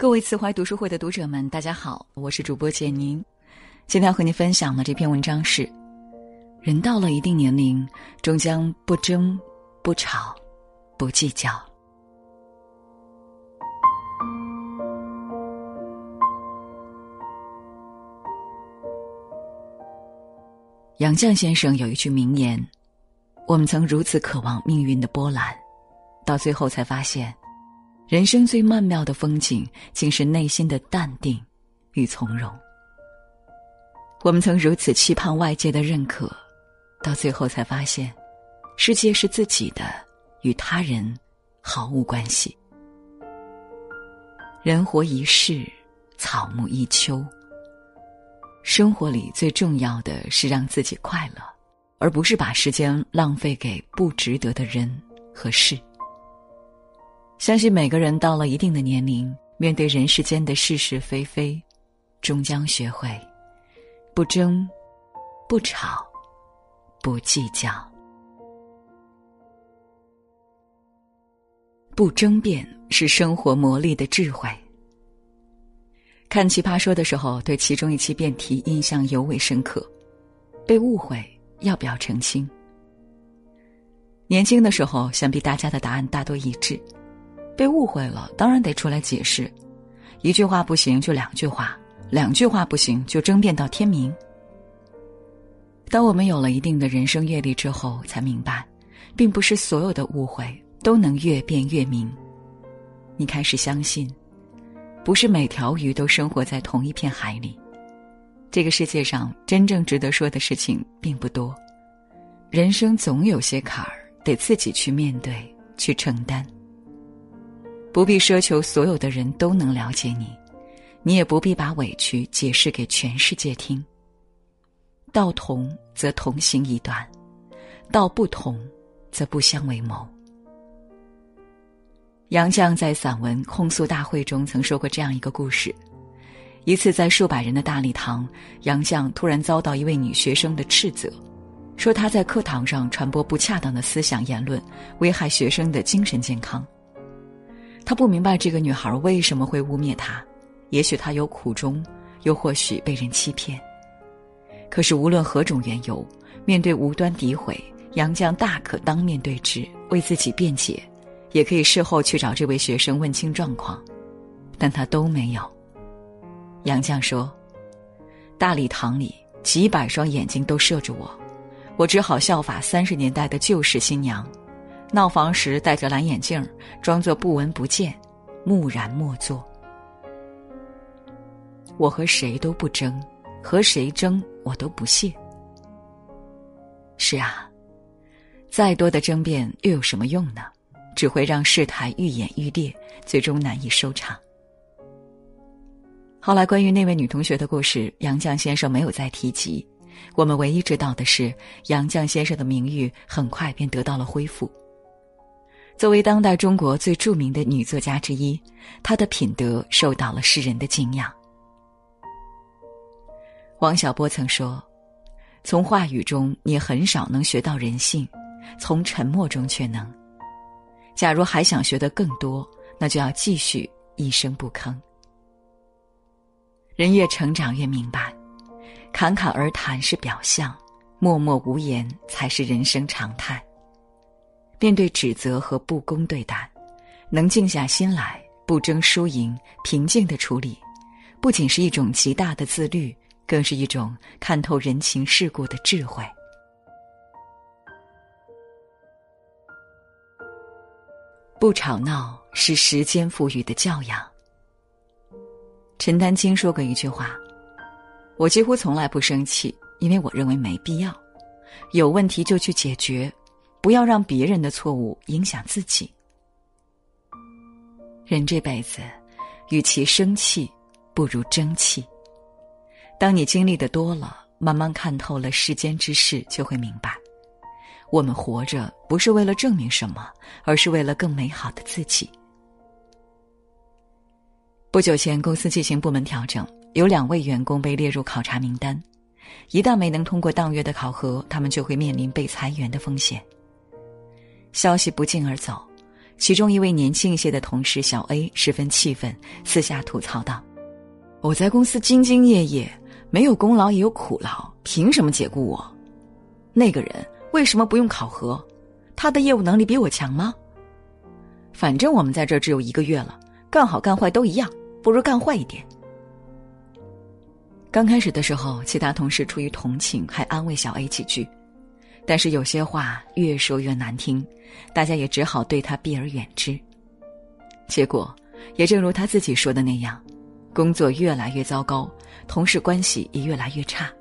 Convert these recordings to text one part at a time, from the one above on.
各位慈怀读书会的读者们，大家好，我是主播简宁。今天要和您分享的这篇文章是：人到了一定年龄，终将不争、不吵、不计较。杨绛先生有一句名言：“我们曾如此渴望命运的波澜，到最后才发现。”人生最曼妙的风景，竟是内心的淡定与从容。我们曾如此期盼外界的认可，到最后才发现，世界是自己的，与他人毫无关系。人活一世，草木一秋。生活里最重要的是让自己快乐，而不是把时间浪费给不值得的人和事。相信每个人到了一定的年龄，面对人世间的是是非非，终将学会不争、不吵、不计较。不争辩是生活磨砺的智慧。看《奇葩说》的时候，对其中一期辩题印象尤为深刻：被误会要不要澄清？年轻的时候，想必大家的答案大多一致。被误会了，当然得出来解释。一句话不行就两句话，两句话不行就争辩到天明。当我们有了一定的人生阅历之后，才明白，并不是所有的误会都能越辩越明。你开始相信，不是每条鱼都生活在同一片海里。这个世界上真正值得说的事情并不多，人生总有些坎儿得自己去面对，去承担。不必奢求所有的人都能了解你，你也不必把委屈解释给全世界听。道同则同行一段，道不同则不相为谋。杨绛在散文控诉大会中曾说过这样一个故事：一次在数百人的大礼堂，杨绛突然遭到一位女学生的斥责，说她在课堂上传播不恰当的思想言论，危害学生的精神健康。他不明白这个女孩为什么会污蔑他，也许她有苦衷，又或许被人欺骗。可是无论何种缘由，面对无端诋毁，杨绛大可当面对质，为自己辩解，也可以事后去找这位学生问清状况，但他都没有。杨绛说：“大礼堂里几百双眼睛都射着我，我只好效法三十年代的旧式新娘。”闹房时戴着蓝眼镜，装作不闻不见，木然默坐。我和谁都不争，和谁争我都不屑。是啊，再多的争辩又有什么用呢？只会让事态愈演愈烈，最终难以收场。后来关于那位女同学的故事，杨绛先生没有再提及。我们唯一知道的是，杨绛先生的名誉很快便得到了恢复。作为当代中国最著名的女作家之一，她的品德受到了世人的敬仰。王小波曾说：“从话语中你很少能学到人性，从沉默中却能。假如还想学得更多，那就要继续一声不吭。人越成长越明白，侃侃而谈是表象，默默无言才是人生常态。”面对指责和不公对待，能静下心来，不争输赢，平静的处理，不仅是一种极大的自律，更是一种看透人情世故的智慧。不吵闹是时间赋予的教养。陈丹青说过一句话：“我几乎从来不生气，因为我认为没必要，有问题就去解决。”不要让别人的错误影响自己。人这辈子，与其生气，不如争气。当你经历的多了，慢慢看透了世间之事，就会明白，我们活着不是为了证明什么，而是为了更美好的自己。不久前，公司进行部门调整，有两位员工被列入考察名单，一旦没能通过当月的考核，他们就会面临被裁员的风险。消息不胫而走，其中一位年轻一些的同事小 A 十分气愤，私下吐槽道：“我在公司兢兢业业，没有功劳也有苦劳，凭什么解雇我？那个人为什么不用考核？他的业务能力比我强吗？反正我们在这只有一个月了，干好干坏都一样，不如干坏一点。”刚开始的时候，其他同事出于同情，还安慰小 A 几句。但是有些话越说越难听，大家也只好对他避而远之。结果，也正如他自己说的那样，工作越来越糟糕，同事关系也越来越差。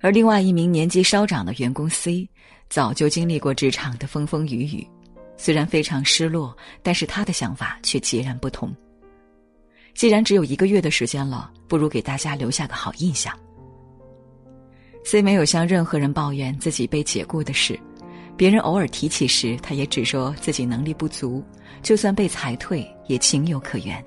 而另外一名年纪稍长的员工 C，早就经历过职场的风风雨雨，虽然非常失落，但是他的想法却截然不同。既然只有一个月的时间了，不如给大家留下个好印象。C 没有向任何人抱怨自己被解雇的事，别人偶尔提起时，他也只说自己能力不足，就算被裁退也情有可原。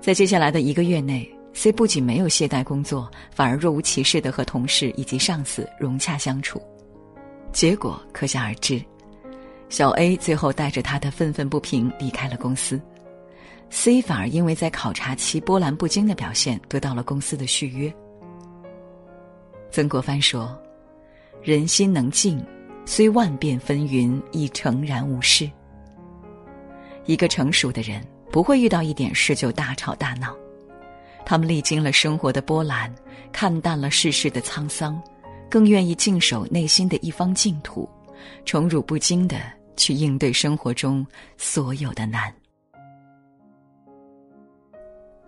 在接下来的一个月内，C 不仅没有懈怠工作，反而若无其事的和同事以及上司融洽相处，结果可想而知。小 A 最后带着他的愤愤不平离开了公司，C 反而因为在考察期波澜不惊的表现，得到了公司的续约。曾国藩说：“人心能静，虽万变纷纭，亦诚然无事。”一个成熟的人不会遇到一点事就大吵大闹，他们历经了生活的波澜，看淡了世事的沧桑，更愿意静守内心的一方净土，宠辱不惊的去应对生活中所有的难。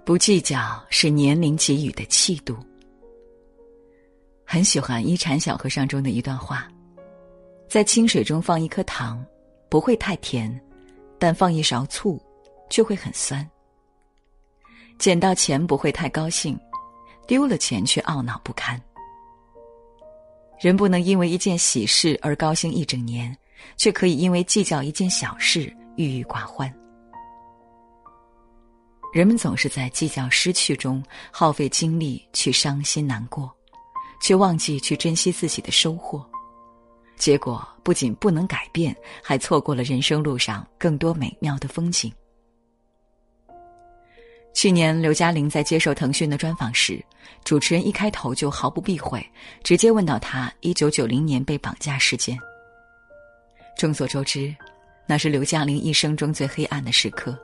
不计较是年龄给予的气度。很喜欢《一禅小和尚》中的一段话：在清水中放一颗糖，不会太甜；但放一勺醋，就会很酸。捡到钱不会太高兴，丢了钱却懊恼不堪。人不能因为一件喜事而高兴一整年，却可以因为计较一件小事郁郁寡欢。人们总是在计较失去中耗费精力去伤心难过。却忘记去珍惜自己的收获，结果不仅不能改变，还错过了人生路上更多美妙的风景。去年刘嘉玲在接受腾讯的专访时，主持人一开头就毫不避讳，直接问到她一九九零年被绑架事件。众所周知，那是刘嘉玲一生中最黑暗的时刻。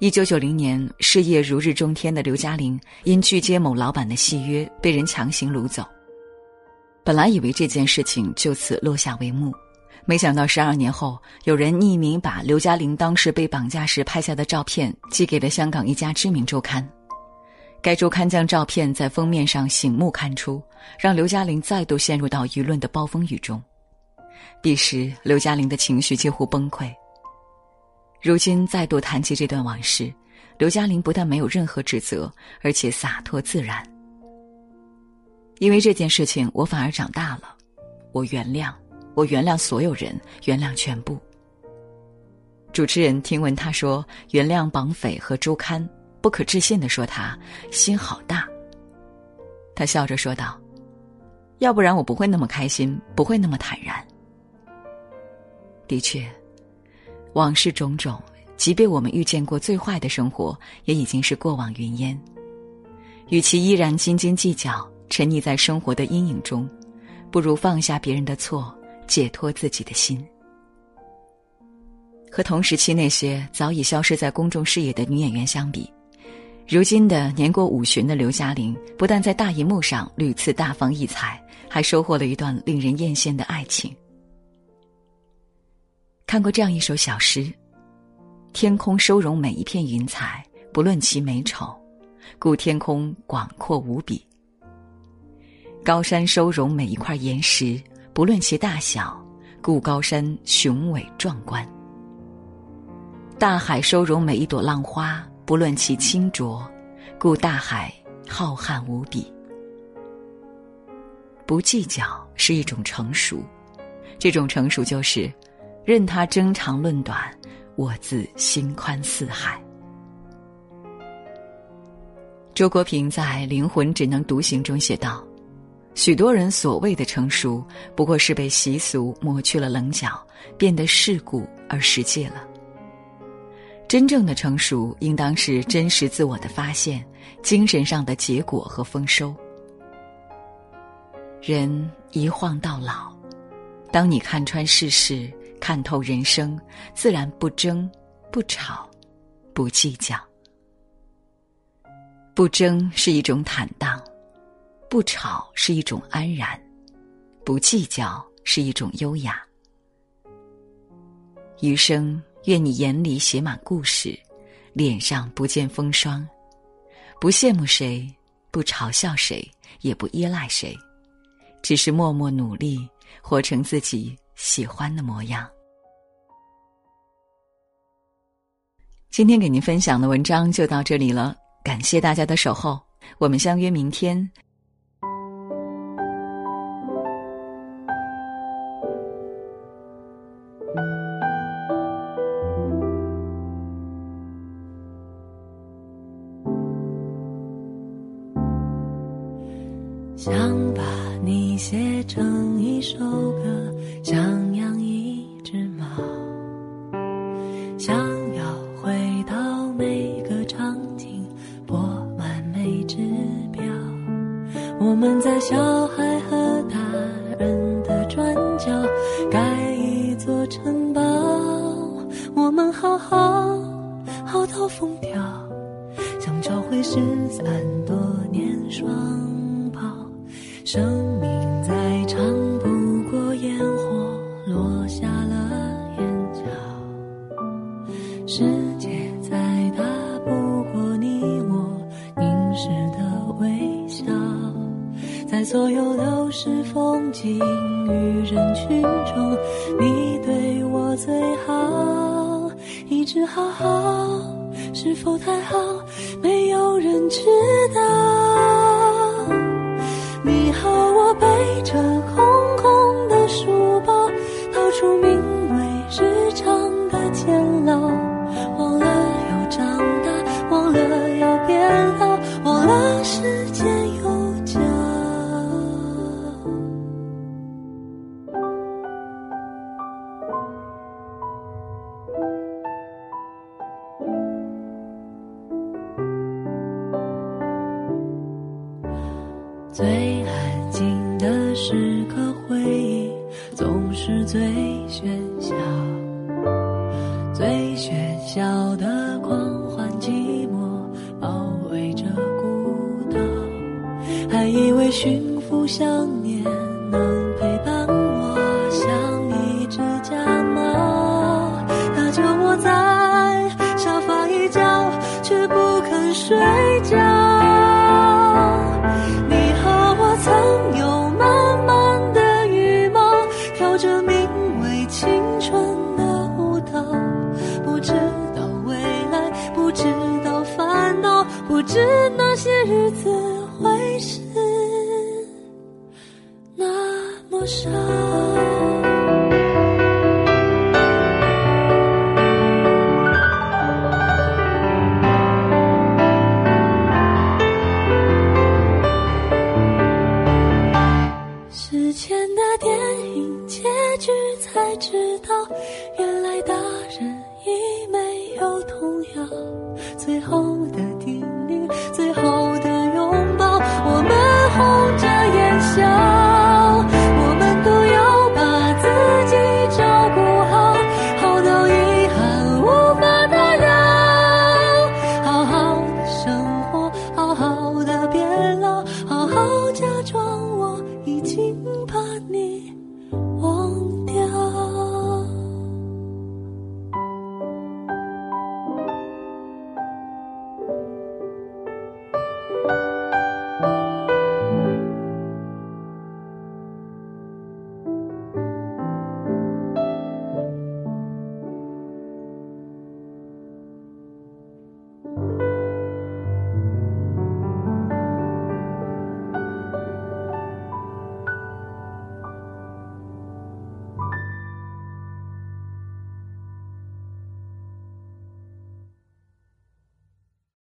一九九零年，事业如日中天的刘嘉玲因拒接某老板的戏约，被人强行掳走。本来以为这件事情就此落下帷幕，没想到十二年后，有人匿名把刘嘉玲当时被绑架时拍下的照片寄给了香港一家知名周刊。该周刊将照片在封面上醒目刊出，让刘嘉玲再度陷入到舆论的暴风雨中。彼时，刘嘉玲的情绪几乎崩溃。如今再度谈起这段往事，刘嘉玲不但没有任何指责，而且洒脱自然。因为这件事情，我反而长大了。我原谅，我原谅所有人，原谅全部。主持人听闻他说原谅绑匪和周刊，不可置信的说他心好大。他笑着说道：“要不然我不会那么开心，不会那么坦然。”的确。往事种种，即便我们遇见过最坏的生活，也已经是过往云烟。与其依然斤斤计较，沉溺在生活的阴影中，不如放下别人的错，解脱自己的心。和同时期那些早已消失在公众视野的女演员相比，如今的年过五旬的刘嘉玲，不但在大荧幕上屡次大放异彩，还收获了一段令人艳羡的爱情。看过这样一首小诗：天空收容每一片云彩，不论其美丑，故天空广阔无比；高山收容每一块岩石，不论其大小，故高山雄伟壮观；大海收容每一朵浪花，不论其清浊，故大海浩瀚无比。不计较是一种成熟，这种成熟就是。任他争长论短，我自心宽似海。周国平在《灵魂只能独行》中写道：“许多人所谓的成熟，不过是被习俗磨去了棱角，变得世故而实际了。真正的成熟，应当是真实自我的发现，精神上的结果和丰收。人一晃到老，当你看穿世事，看透人生，自然不争，不吵，不计较。不争是一种坦荡。不吵是一种安然，不计较是一种优雅。余生愿你眼里写满故事，脸上不见风霜，不羡慕谁，不嘲笑谁，也不依赖谁，只是默默努力，活成自己喜欢的模样。今天给您分享的文章就到这里了，感谢大家的守候，我们相约明天。想把你写成一首歌，想养一只猫，想要回到每个场景，拨完每只表。我们在小孩和大人的转角盖一座城堡，我们好好好到疯掉，想找回失散多年双。生命再长，不过烟火落下了眼角；世界再大，不过你我凝视的微笑。在所有都是风景与人群中，你对我最好。一直好好，是否太好？没有人知道。和我背着空空的书包，逃出名为日常的监牢，时刻回忆总是最喧嚣，最喧嚣的狂欢，寂寞包围着孤岛，还以为驯服想念能陪伴我，像一只家猫，它就窝在沙发一角，却不肯睡觉。陌生。